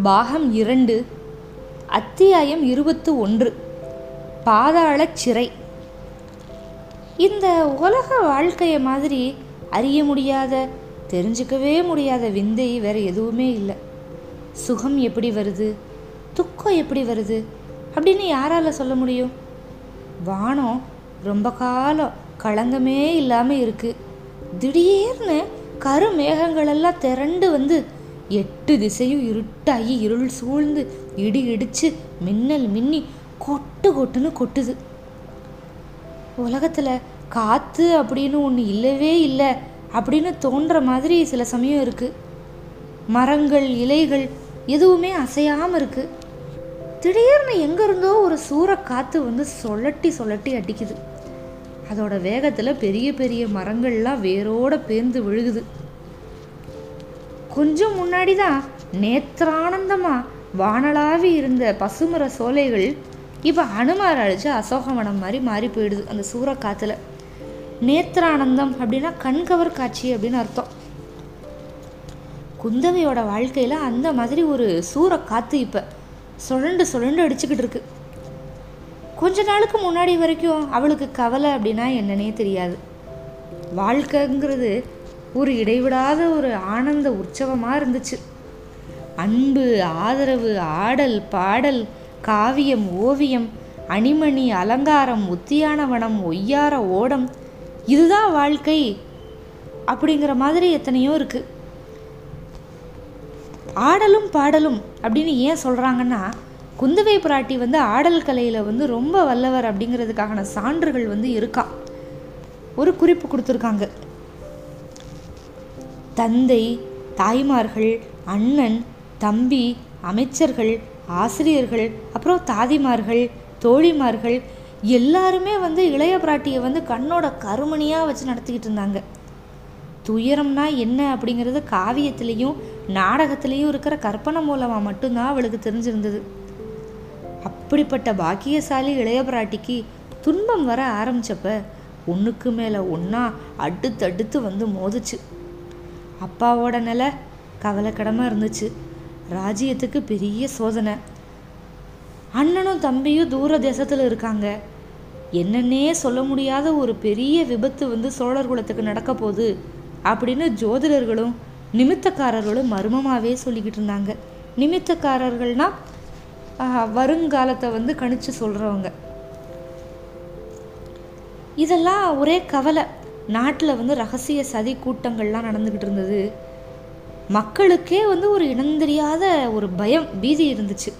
பாகம் இரண்டு அத்தியாயம் இருபத்து ஒன்று பாதாளச் சிறை. இந்த உலக வாழ்க்கையை மாதிரி அறிய முடியாத தெரிஞ்சுக்கவே முடியாத விந்தை வேற எதுவுமே இல்லை. சுகம் எப்படி வருது? துக்கம் எப்படி வருது? அப்படின்னு யாரால சொல்ல முடியும்? வானம் ரொம்ப காலம் களங்கமே இல்லாமல் இருக்குது திடீர்னு கருமேகங்களெல்லாம் திரண்டு வந்து எட்டு திசையும் இருட்டாகி இருள் சூழ்ந்து இடி இடிச்சு மின்னல் மின்னி கொட்டு கொட்டுன்னு கொட்டுது. உலகத்தில் காற்று அப்படின்னு ஒன்று இல்லவே இல்லை அப்படின்னு தோன்ற மாதிரி சில சமயம் இருக்குது மரங்கள் இலைகள் எதுவுமே அசையாமல் இருக்குது திடீர்னு எங்கேருந்தோ ஒரு சூற காற்று வந்து சொல்லட்டி சொல்லட்டி அடிக்குது. அதோட வேகத்தில் பெரிய பெரிய மரங்கள்லாம் வேரோட பேர்ந்து விழுகுது. கொஞ்சம் முன்னாடி தான் நேத்திரானந்தமாக வானலாவி இருந்த பசுமர சோலைகள் இப்போ அனுமார் அழிச்சு அசோகவனம் மாதிரி மாறி போயிடுது அந்த சூறக்காற்றுல நேத்திரானந்தம் அப்படின்னா கண்கவர் காட்சி அப்படின்னு அர்த்தம். குந்தவையோட வாழ்க்கையில் அந்த மாதிரி ஒரு சூற காற்று இப்போ சுழண்டு சுழண்டு அடிச்சுக்கிட்டு இருக்கு. கொஞ்ச நாளுக்கு முன்னாடி வரைக்கும் அவளுக்கு கவலை அப்படின்னா என்னன்னே தெரியாது. வாழ்க்கைங்கிறது ஒரு இடைவிடாத ஒரு ஆனந்த உற்சவமாக இருந்துச்சு. அன்பு ஆதரவு ஆடல் பாடல் காவியம் ஓவியம் அணிமணி அலங்காரம் உத்தியானவனம் ஒய்யார ஓடம் இதுதான் வாழ்க்கை அப்படிங்கிற மாதிரி எத்தனையோ இருக்குது ஆடலும் பாடலும் அப்படின்னு ஏன் சொல்கிறாங்கன்னா குந்தவை பிராட்டி வந்து ஆடல் கலையில் வந்து ரொம்ப வல்லவர் அப்படிங்கிறதுக்கான சான்றுகள் வந்து இருக்கா? ஒரு குறிப்பு கொடுத்துருக்காங்க. தந்தை தாய்மார்கள் அண்ணன் தம்பி அமைச்சர்கள் ஆசிரியர்கள் அப்புறம் தாதிமார்கள் தோழிமார்கள் எல்லாருமே வந்து இளைய பிராட்டியை வந்து கண்ணோட கருமணியாக வச்சு நடத்திக்கிட்டு இருந்தாங்க. துயரம்னா என்ன அப்படிங்கிறது காவியத்திலையும் நாடகத்திலையும் இருக்கிற கற்பனை மூலமாக மட்டும்தான் அவளுக்கு தெரிஞ்சிருந்தது. அப்படிப்பட்ட பாக்கியசாலி இளைய பிராட்டிக்கு துன்பம் வர ஆரம்பிச்சப்ப ஒன்றுக்கு மேலே ஒன்றா அடுத்தடுத்து வந்து மோதுச்சு. அப்பாவோட நிலை கவலைக்கிடமாக இருந்துச்சு. ராஜ்யத்துக்கு பெரிய சோதனை. அண்ணனும் தம்பியும் தூர தேசத்தில் இருக்காங்க. என்னன்னே சொல்ல முடியாத ஒரு பெரிய விபத்து வந்து சோழர் குலத்துக்கு நடக்க போகுது அப்படின்னு ஜோதிடர்களும் நிமித்தக்காரர்களும் மர்மமாகவே சொல்லிக்கிட்டு இருந்தாங்க. நிமித்தக்காரர்கள்னா வருங்காலத்தை வந்து கணிச்சு சொல்கிறவங்க இதெல்லாம் ஒரே கவலை. நாட்டில் வந்து ரகசிய சதி கூட்டங்கள்லாம் நடந்துக்கிட்டு இருந்தது. மக்களுக்கே வந்து ஒரு இனந்தெரியாத ஒரு பயம் பீதி இருந்துச்சு.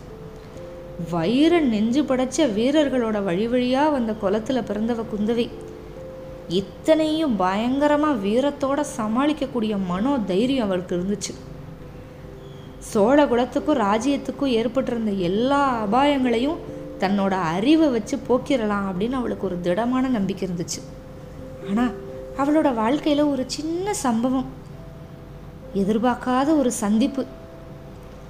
வைர நெஞ்சு படைச்ச வீரர்களோட வழி வழியாக வந்த குளத்தில் பிறந்தவ குந்தவை. இத்தனையும் பயங்கரமாக வீரத்தோட சமாளிக்கக்கூடிய மனோ தைரியம் அவளுக்கு இருந்துச்சு. சோழ குலத்துக்கும் ராஜ்யத்துக்கும் ஏற்பட்டிருந்த எல்லா அபாயங்களையும் தன்னோட அறிவை வச்சு போக்கிடலாம் அப்படின்னு அவளுக்கு ஒரு திடமான நம்பிக்கை இருந்துச்சு. ஆனால் அவளோட வாழ்க்கையில் ஒரு சின்ன சம்பவம். எதிர்பார்க்காத ஒரு சந்திப்பு.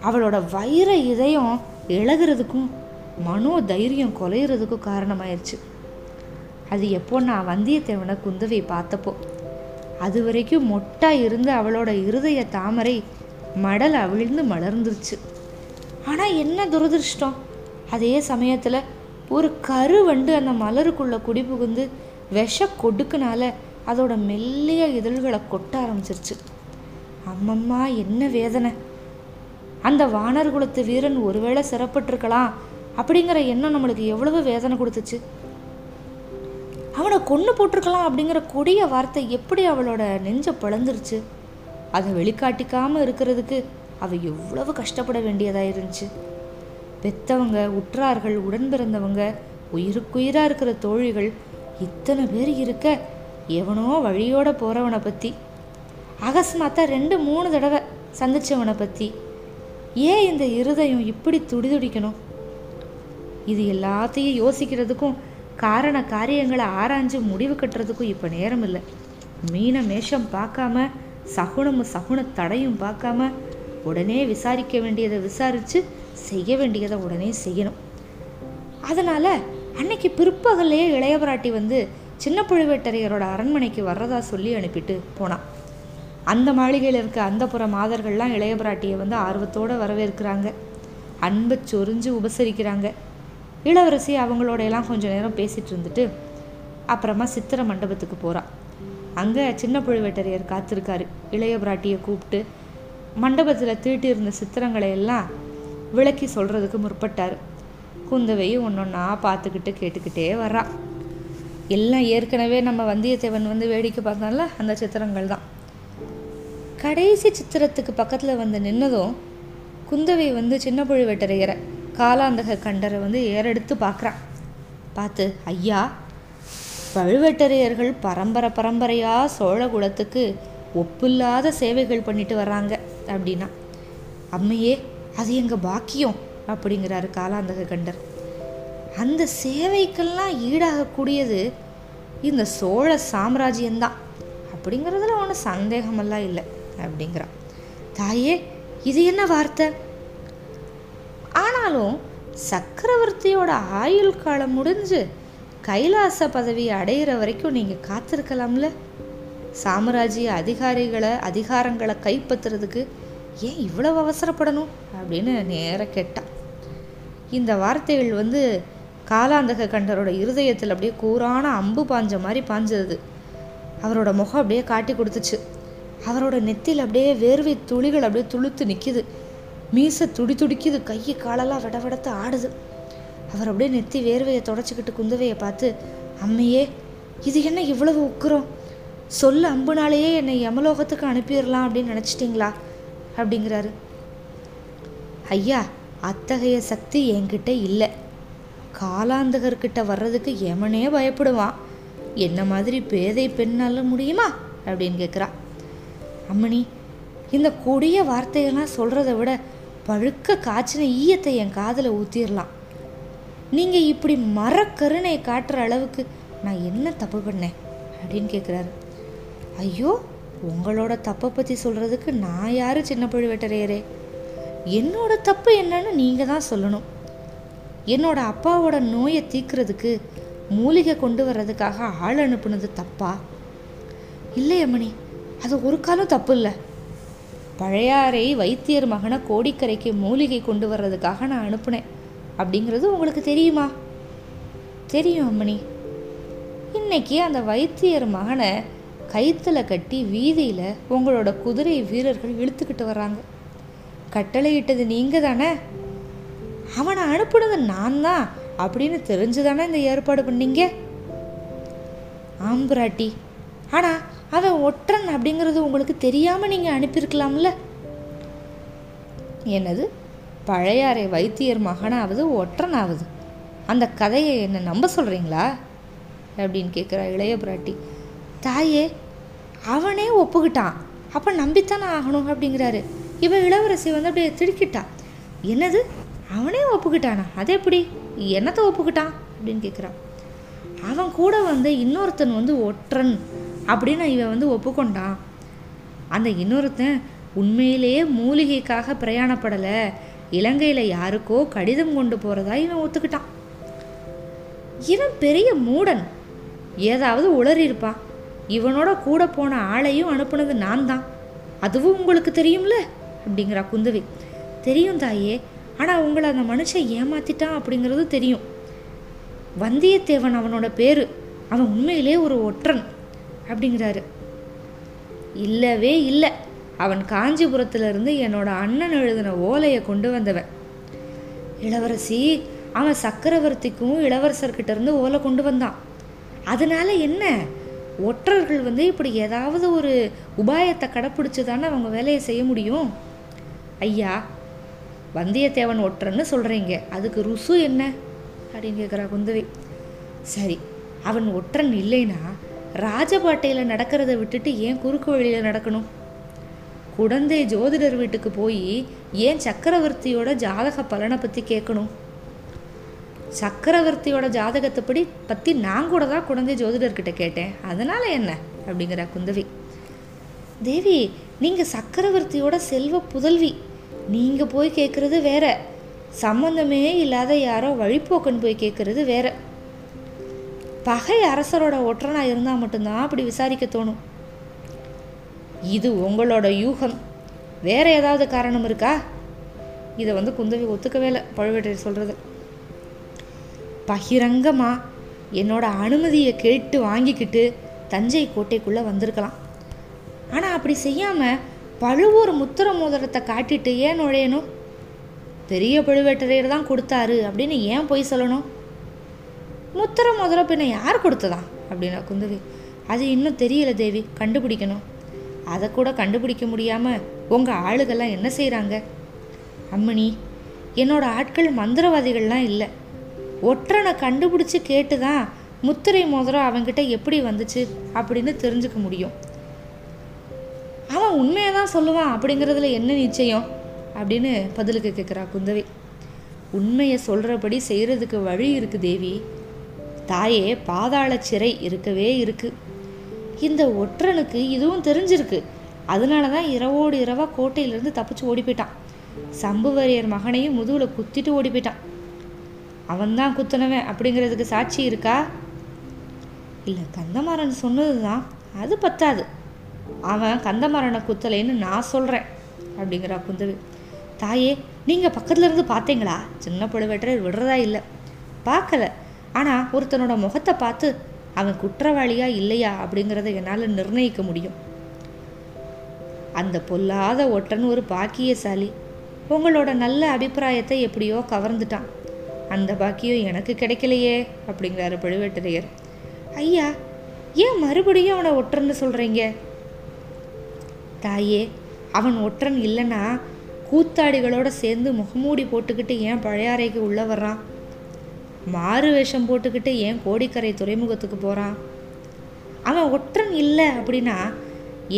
அவளோட வைர இதயம் இழகிறதுக்கும் மனோ தைரியம் குலையிறதுக்கும் காரணமாயிருச்சு. அது எப்போ நான் வந்தியத்தேவனை குந்தவை பார்த்தப்போ. அது வரைக்கும் மொட்டா இருந்த அவளோட இருதய தாமரை மடல் அவிழ்ந்து மலர்ந்துருச்சு. ஆனால் என்ன துரதிருஷ்டம்? அதே சமயத்தில் ஒரு கரு வண்டு அந்த மலருக்குள்ளே குடி புகுந்து விஷ கொடுக்குனால அதோட மெல்லிய இதழ்களை கொட்ட ஆரம்பிச்சிருச்சு. அம்மம்மா என்ன வேதனை. அந்த வானர் குலத்து வீரன் ஒருவேளை சிறப்பட்டிருக்கலாம் அப்படிங்கிற எண்ணம் நம்மளுக்கு எவ்வளவு வேதனை கொடுத்துச்சு. அவனை கொன்று போட்டிருக்கலாம் அப்படிங்கிற கொடிய வார்த்தை எப்படி அவளோட நெஞ்ச பிளந்துருச்சு. அதை வெளிக்காட்டிக்காம இருக்கிறதுக்கு அவ எவ்வளவு கஷ்டப்பட வேண்டியதா இருந்துச்சு. பெத்தவங்க உற்றார்கள் உடன் பிறந்தவங்க உயிருக்குயிரா இருக்கிற தோழிகள் இத்தனை பேர் இருக்க எவனோ வழியோட போகிறவனை பற்றி அகஸ்மாத்தா ரெண்டு மூணு தடவை சந்திச்சவனை பற்றி ஏன் இந்த இருதயம் இப்படி துடிதுடிக்கணும்? இது எல்லாத்தையும் யோசிக்கிறதுக்கும் காரண காரியங்களை ஆராய்ஞ்சு முடிவு கட்டுறதுக்கும் இப்போ நேரம் இல்லை. மீன மேஷம் பார்க்காம சகுனமும் சகுன தடையும் பார்க்காம உடனே விசாரிக்க வேண்டியதை விசாரித்து செய்ய வேண்டியதை உடனே செய்யணும். அதனால் அன்னைக்கு பிற்பகல்லையே இளையவராட்டி வந்து சின்ன பழுவேட்டரையரோட அரண்மனைக்கு வர்றதா சொல்லி அனுப்பிட்டு போனான் அந்த மாளிகையில் இருக்க அந்த புற மாதர்கள்லாம் இளையபிராட்டியை வந்து ஆர்வத்தோடு வரவேற்கிறாங்க. அன்பை சொரிஞ்சு உபசரிக்கிறாங்க. இளவரசி அவங்களோட எல்லாம் கொஞ்சம் நேரம் பேசிகிட்டு இருந்துட்டு அப்புறமா சித்திர மண்டபத்துக்கு போகிறான் அங்கே சின்ன பழுவேட்டரையர் காத்திருக்காரு. இளையபிராட்டியை கூப்பிட்டு மண்டபத்தில் தீட்டியிருந்த சித்திரங்களை எல்லாம் விளக்கி சொல்கிறதுக்கு முற்பட்டார். குந்தவையும் ஒன்றொன்னா பார்த்துக்கிட்டு கேட்டுக்கிட்டே வர்றான் எல்லாம் ஏற்கனவே நம்ம வந்தியத்தேவன் வந்து வேடிக்கை பார்த்தோம்ல அந்த சித்திரங்கள் தான். கடைசி சித்திரத்துக்கு பக்கத்தில் வந்து நின்னதும் குந்தவை வந்து சின்ன பழுவேட்டரையரை காலாந்தக கண்டரை வந்து ஏறெடுத்து பார்க்குறான். பார்த்து ஐயா பழுவேட்டரையர்கள் பரம்பரை பரம்பரையாக சோழ குலத்துக்கு ஒப்பில்லாத சேவைகள் பண்ணிட்டு வர்றாங்க அப்படின்னா. அம்மையே அது எங்கள் பாக்கியம் அப்படிங்கிறாரு காலாந்தக கண்டர். அந்த சேவைக்கெல்லாம் ஈடாகக்கூடியது இந்த சோழ சாம்ராஜ்யம்தான். அப்படிங்கிறதுல ஒன்றும் சந்தேகமெல்லாம் இல்லை அப்படிங்கிறான். தாயே இது என்ன வார்த்தை? ஆனாலும் சக்கரவர்த்தியோட ஆயுள் காலம் முடிஞ்சு கைலாச பதவி அடையிற வரைக்கும் நீங்கள் காத்திருக்கலாம்ல? சாம்ராஜ்ய அதிகாரிகளை அதிகாரங்களை கைப்பற்றுறதுக்கு ஏன் இவ்வளவு அவசரப்படணும்? அப்படின்னு நேராக கேட்டான். இந்த வார்த்தைகள் வந்து காலாந்தக கண்டரோட இருதயத்தில் அப்படியே கூரான அம்பு பாஞ்ச மாதிரி பாஞ்சது. அவரோட முகம் அப்படியே காட்டி கொடுத்துச்சு. அவரோட நெத்தியில் அப்படியே வேர்வை துளிகள் அப்படியே துளுத்து நிற்கிது மீசை துடி துடிக்குது. கையை காலெல்லாம் விட விடத்து ஆடுது. அவர் அப்படியே நெத்தி வேர்வையை தொடச்சிக்கிட்டு குந்தவையை பார்த்து அம்மையே இது என்ன இவ்வளவு உக்குறோம் சொல்ல அம்புனாலேயே என்னை யமலோகத்துக்கு அனுப்பிடலாம் அப்படின்னு நினச்சிட்டிங்களா? அப்படிங்கிறாரு. ஐயா அத்தகைய சக்தி என்கிட்ட இல்லை. காலாந்தகர்கிட்ட வர்றதுக்கு எமனே பயப்படுவான் என்ன மாதிரி பேதை பெண்ணால முடியுமா? அப்படின்னு கேட்குறா அம்மணி இந்த கொடிய வார்த்தையெல்லாம் சொல்கிறத விட பழுக்க காய்ச்சின ஈயத்தை என் காதில் ஊற்றிடலாம் நீங்கள் இப்படி மரக்கருணை காட்டுற அளவுக்கு நான் என்ன தப்பு பண்ணேன்? அப்படின்னு கேட்குறாரு ஐயோ உங்களோட தப்பை பற்றி சொல்கிறதுக்கு நான் யார் சின்ன பழுவேட்டரையரே? என்னோட தப்பு என்னன்னு நீங்கள் தான் சொல்லணும். என்னோட அப்பாவோட நோயை தீக்கிறதுக்கு மூலிகை கொண்டு வர்றதுக்காக ஆள் அனுப்புனது தப்பா? இல்லை அம்மணி அது ஒரு காலம் தப்பு இல்லை. பழையாறை வைத்தியர் மகனை கோடிக்கரைக்கு மூலிகை கொண்டு வர்றதுக்காக நான் அனுப்புனேன். அப்படிங்கிறது உங்களுக்கு தெரியுமா? தெரியும் அம்மணி. இன்னைக்கு அந்த வைத்தியர் மகனை கைத்தில் கட்டி வீதியில் உங்களோட குதிரை வீரர்கள் இழுத்துக்கிட்டு வர்றாங்க. கட்டளையிட்டது நீங்கள் தானே அவனை அனுப்புனது நான் தான் அப்படின்னு தெரிஞ்சு தானே இந்த ஏற்பாடு பண்ணீங்க? ஆம்பராட்டி ஆனால் அவன் ஒற்றன் அப்படிங்கிறது உங்களுக்கு தெரியாமல் நீங்கள் அனுப்பியிருக்கலாம்ல? என்னது? பழையாறை வைத்தியர் மகனாவது ஒற்றனாவது? அந்த கதையை என்ன நம்ப சொல்கிறீங்களா அப்படின்னு கேட்குறா இளைய பிராட்டி. தாயே அவனே ஒப்புக்கிட்டான். அப்போ நம்பித்தானே ஆகணும் அப்படிங்கிறாரு. இவன் இளவரசி வந்து அப்படியே திடுக்கிட்டான் என்னது? அவனே ஒப்புக்கிட்டானா? அது எப்படி? என்னத்தை ஒப்புக்கிட்டான்? அப்படின்னு கேட்குறான் அவன் கூட வந்து இன்னொருத்தன் வந்து ஒற்றன் அப்படின்னு இவன் வந்து ஒப்புக்கொண்டான். அந்த இன்னொருத்தன் உண்மையிலேயே மூலிகைக்காக பிரயாணப்படலை. இலங்கையில் யாருக்கோ கடிதம் கொண்டு போகிறதா இவன் ஒத்துக்கிட்டான். இவன் பெரிய மூடன். ஏதாவது உளறியிருப்பான் இவனோட கூட போன ஆளையும் அனுப்புனது நான் தான் அதுவும் உங்களுக்கு தெரியும்ல? அப்படிங்கிறா குந்தவி. தெரியும் தாயே ஆனால் உங்களை அந்த மனுஷன் ஏமாத்திட்டான் அப்படிங்கிறது தெரியும். வந்தியத்தேவன் அவனோட பேர். அவன் உண்மையிலே ஒரு ஒற்றன் அப்படிங்கிறாரு. இல்லவே இல்லை. அவன் காஞ்சிபுரத்திலிருந்து என்னோட அண்ணன் எழுதின ஓலையை கொண்டு வந்தவன். இளவரசி அவன் சக்கரவர்த்திக்கும் இளவரசர்கிட்ட இருந்து ஓலை கொண்டு வந்தான். அதனால என்ன? ஒற்றர்கள் வந்து இப்படி ஏதாவது ஒரு உபாயத்தை கடைப்பிடிச்சு தானே அவங்க வேலையை செய்ய முடியும்? ஐயா வந்தியத்தேவன் ஒற்றன்னு சொல்கிறீங்க அதுக்கு ருசு என்ன? அப்படின்னு கேட்குறா குந்தவி. சரி அவன் ஒற்றன் இல்லைன்னா ராஜபாட்டையில் நடக்கிறத விட்டுட்டு ஏன் குறுக்கு வழியில் நடக்கணும்? குழந்தை ஜோதிடர் வீட்டுக்கு போய் ஏன் சக்கரவர்த்தியோட ஜாதக பலனை பற்றி கேட்கணும்? சக்கரவர்த்தியோட ஜாதகத்தைப்படி பற்றி நான் கூட தான் குழந்தை ஜோதிடர்கிட்ட கேட்டேன். அதனால் என்ன? அப்படிங்கிறா குந்தவி. தேவி நீங்கள் சக்கரவர்த்தியோட செல்வ புதல்வி. நீங்கள் போய் கேட்குறது வேற. சம்மந்தமே இல்லாத யாரோ வழிப்போக்குன்னு போய் கேட்குறது வேற. பகை அரசரோட ஒற்றனாக இருந்தால் மட்டும்தான் அப்படி விசாரிக்க தோணும். இது உங்களோட யூகம். வேற ஏதாவது காரணம் இருக்கா? இதை வந்து குந்தவி ஒத்துக்கவே இல்லை பழுவேட்டரையர் சொல்கிறது பகிரங்கமாக என்னோட அனுமதியை கேட்டு வாங்கிக்கிட்டு தஞ்சை கோட்டைக்குள்ளே வந்திருக்கலாம். ஆனால் அப்படி செய்யாமல் பழுவூர் முத்திர மோதிரத்தை காட்டிட்டு ஏன் நுழையணும்? பெரிய பழுவேட்டரையர் தான் கொடுத்தாரு அப்படின்னு ஏன் போய் சொல்லணும்? முத்திர மோதிரம் பின்ன யார் கொடுத்ததா? அப்படின்னா குந்தவி. அது இன்னும் தெரியல தேவி. கண்டுபிடிக்கணும். அதை கூட கண்டுபிடிக்க முடியாமல் உங்கள் ஆளுகள்லாம் என்ன செய்கிறாங்க அம்மணி என்னோட ஆட்கள் மந்திரவாதிகள்லாம் இல்லை. ஒற்றனை கண்டுபிடிச்சி கேட்டு தான் முத்திரை மோதிரம் அவங்கிட்ட எப்படி வந்துச்சு அப்படின்னு தெரிஞ்சுக்க முடியும். அவன் உண்மையை தான் சொல்லுவான் அப்படிங்கிறதுல என்ன நிச்சயம்? அப்படின்னு பதிலுக்கு கேட்குறா குந்தவை. உண்மையை சொல்கிறபடி செய்கிறதுக்கு வழி இருக்கு தேவி. தாயே பாதாள சிறை இருக்கவே இருக்கு. இந்த ஒற்றனுக்கு இதுவும் தெரிஞ்சிருக்கு. அதனால தான் இரவோடு இரவாக கோட்டையிலேருந்து தப்பிச்சு ஓடி போயிட்டான். சம்புவரையர் மகனையும் முதுகில் குத்திட்டு ஓடி போயிட்டான். அவன்தான் குத்துனவன் அப்படிங்கிறதுக்கு சாட்சி இருக்கா? இல்லை கந்தமாறன் சொன்னது தான் அது பத்தாது. அவன் கந்தமாறனை குத்தலைன்னு நான் சொல்கிறேன் அப்படிங்கிறா குந்தவி. தாயே நீங்கள் பக்கத்துல இருந்து பார்த்தீங்களா? சின்ன பழுவேட்டரர் விடுறதா இல்லை. பார்க்கல. ஆனால் ஒருத்தனோட முகத்தை பார்த்து அவன் குற்றவாளியா இல்லையா அப்படிங்கிறத என்னால் நிர்ணயிக்க முடியும். அந்த பொல்லாத ஒட்டன் ஒரு பாக்கியசாலி. உங்களோட நல்ல அபிப்பிராயத்தை எப்படியோ கவர்ந்துட்டான். அந்த பாக்கியம் எனக்கு கிடைக்கலையே அப்படிங்கிறாரு பழுவேட்டரையர். ஐயா ஏன் மறுபடியும் அவனை ஒட்டுறன்னு சொல்கிறீங்க தாயே அவன் ஒற்றன் இல்லைன்னா கூத்தாடிகளோட சேர்ந்து முகமூடி போட்டுக்கிட்டு ஏன் பழையாறைக்கு உள்ளே வர்றான்? மாறு வேஷம் போட்டுக்கிட்டு ஏன் கோடிக்கரை துறைமுகத்துக்கு போகிறான் அவன் ஒற்றன் இல்லை அப்படின்னா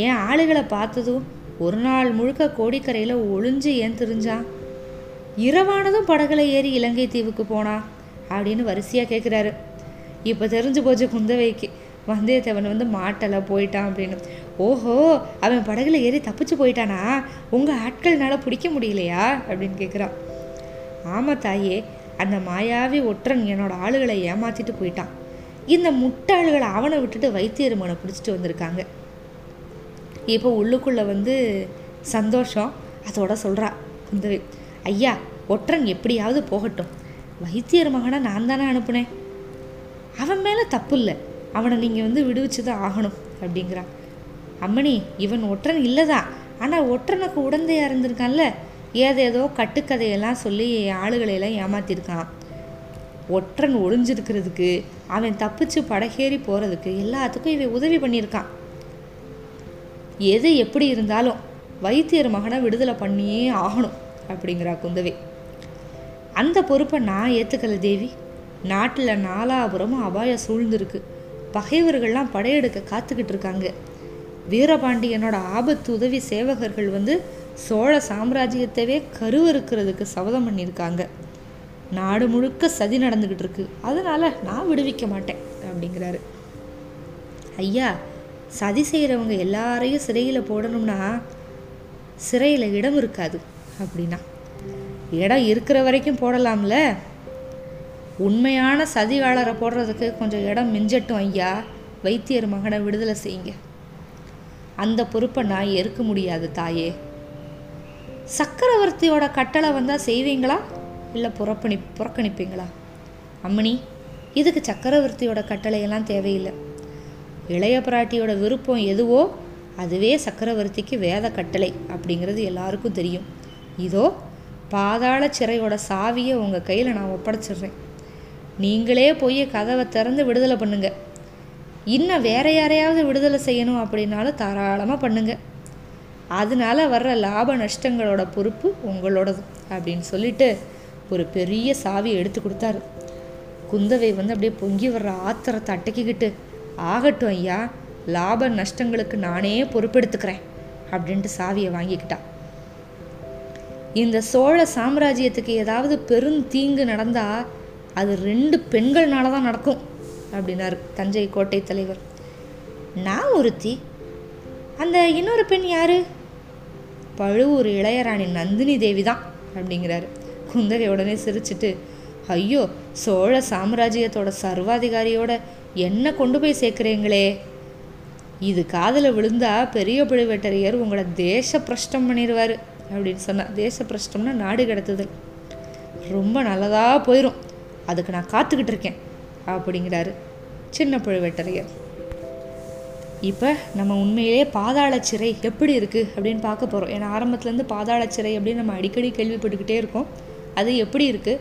ஏன் ஆளுகளை பார்த்ததும் ஒரு நாள் முழுக்க கோடிக்கரையில் ஒளிஞ்சு ஏன் தெரிஞ்சான்? இரவானதும் படகுல ஏறி இலங்கை தீவுக்கு போனான் அப்படின்னு வரிசையாக கேட்குறாரு இப்போ தெரிஞ்சு போச்சு குந்தவைக்கு வந்தியத்தேவன் வந்து மாட்டலை போயிட்டான் அப்படின்னு. ஓஹோ அவன் படகுல ஏறி தப்பிச்சு போயிட்டானா? உங்கள் ஆட்கள்னால பிடிக்க முடியலையா? அப்படின்னு கேட்குறான் ஆமாம் தாயே அந்த மாயாவி ஒற்றன் என்னோட ஆளுகளை ஏமாத்திட்டு போயிட்டான். இந்த முட்டாளுகளை அவனை விட்டுட்டு வைத்தியருமனை பிடிச்சிட்டு வந்திருக்காங்க. இப்போ உள்ளுக்குள்ளே வந்து சந்தோஷம். அதோட சொல்கிறா குந்தவை ஐயா ஒற்றன் எப்படியாவது போகட்டும். வைத்தியர் மகனை நான் தானே அனுப்புனேன். அவன் மேலே தப்பு இல்லை. அவனை நீங்கள் வந்து விடுவிச்சு தான் ஆகணும் அப்படிங்கிறான் அம்மணி இவன் ஒற்றன் இல்லைதான் ஆனால் ஒற்றனுக்கு உடந்தையாக இருந்திருக்கான்ல? ஏதேதோ கட்டுக்கதையெல்லாம் சொல்லி ஆளுகளையெல்லாம் ஏமாத்திருக்கான். ஒற்றன் ஒளிஞ்சிருக்கிறதுக்கு அவன் தப்பிச்சு படகேறி போகிறதுக்கு எல்லாத்துக்கும் இவன் உதவி பண்ணியிருக்கான். எது எப்படி இருந்தாலும் வைத்தியர் மகனை விடுதலை பண்ணியே ஆகணும் அப்படிங்கிறா குந்தவை. அந்த பொறுப்பை நான் ஏற்றுக்கல தேவி. நாட்டில் நாலாபுரமும் அபாயம் சூழ்ந்திருக்கு. பகைவர்கள்லாம் படையெடுக்க காத்துக்கிட்டு இருக்காங்க. வீரபாண்டியனோட ஆபத்து உதவி சேவகர்கள் வந்து சோழ சாம்ராஜ்யத்தவே கருவறுக்கிறதுக்கு சபதம் பண்ணியிருக்காங்க. நாடு முழுக்க சதி நடந்துக்கிட்டு இருக்கு. அதனால நான் விடுவிக்க மாட்டேன் அப்படிங்கிறாரு. ஐயா சதி செய்கிறவங்க எல்லாரையும் சிறையில் போடணும்னா சிறையில் இடம் இருக்காது அப்படின்னா. இடம் இருக்கிற வரைக்கும் போடலாம்ல. உண்மையான சதிவாளரை போடுறதுக்கு கொஞ்சம் இடம் மிஞ்சட்டும் ஐயா. வைத்தியர் மகனை விடுதலை செய்யுங்க. அந்த பொறுப்பை நான் ஏற்க முடியாது தாயே. சக்கரவர்த்தியோட கட்டளை வந்தால் செய்வீங்களா? இல்லை புறப்பணி புறக்கணிப்பீங்களா? அம்மணி இதுக்கு சக்கரவர்த்தியோட கட்டளையெல்லாம் தேவையில்லை. இளைய பிராட்டியோட விருப்பம் எதுவோ அதுவே சக்கரவர்த்திக்கு வேத கட்டளை அப்படிங்கிறது எல்லாருக்கும் தெரியும். இதோ பாதாள சிறையோட சாவியை உங்கள் கையில் நான் ஒப்படைச்சிடுறேன். நீங்களே போய் கதவை திறந்து விடுதலை பண்ணுங்கள் இன்னும் வேற யாரையாவது விடுதலை செய்யணும் அப்படின்னாலும் தாராளமாக பண்ணுங்க. அதனால வர்ற லாப நஷ்டங்களோட பொறுப்பு உங்களோடது அப்படின்னு சொல்லிட்டு ஒரு பெரிய சாவியை எடுத்து கொடுத்தாரு. குந்தவை வந்து அப்படியே பொங்கி வர்ற ஆத்திரத்தை அட்டக்கிக்கிட்டு ஆகட்டும் ஐயா லாப நஷ்டங்களுக்கு நானே பொறுப்பெடுத்துக்கிறேன் அப்படின்ட்டு சாவியை வாங்கிக்கிட்டா. இந்த சோழ சாம்ராஜ்யத்துக்கு ஏதாவது பெருந்தீங்கு நடந்தால் அது ரெண்டு பெண்கள்னால தான் நடக்கும். அப்படின்னாரு தஞ்சை கோட்டை தலைவர். நான் ஒருத்தி. அந்த இன்னொரு பெண் யாரு? பழுவூர் இளையராணி நந்தினி தேவி தான் அப்படிங்கிறாரு. குந்தகை உடனே சிரிச்சிட்டு ஐயோ சோழ சாம்ராஜ்யத்தோட சர்வாதிகாரியோட என்ன கொண்டு போய் சேர்க்குறீங்களே? இது காதில் விழுந்தா பெரிய பழுவேட்டரையர் உங்களை தேச பிரஷ்டம் பண்ணிடுவார் அப்படின்னு சொன்னால் தேச பிரஷ்டம்னா நாடு கிடத்துதல். ரொம்ப நல்லதாக போயிடும் அதுக்கு நான் காத்துக்கிட்டு இருக்கேன். அப்படிங்கிறாரு சின்ன பழுவேட்டரையர். இப்போ நம்ம உண்மையிலேயே பாதாள சிறை எப்படி இருக்குது அப்படின்னு பார்க்க போகிறோம் ஏன்னா ஆரம்பத்துலேருந்து பாதாள சிறை அப்படின்னு நம்ம அடிக்கடி கேள்விப்பட்டுக்கிட்டே இருக்கோம். அது எப்படி இருக்குது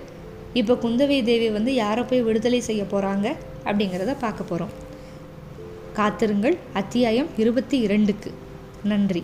இப்போ குந்தவை தேவி வந்து யாரை போய் விடுதலை செய்ய போகிறாங்க அப்படிங்கிறத பார்க்க போகிறோம் காத்திருங்கள். அத்தியாயம் இருபத்தி இரண்டுக்கு. நன்றி.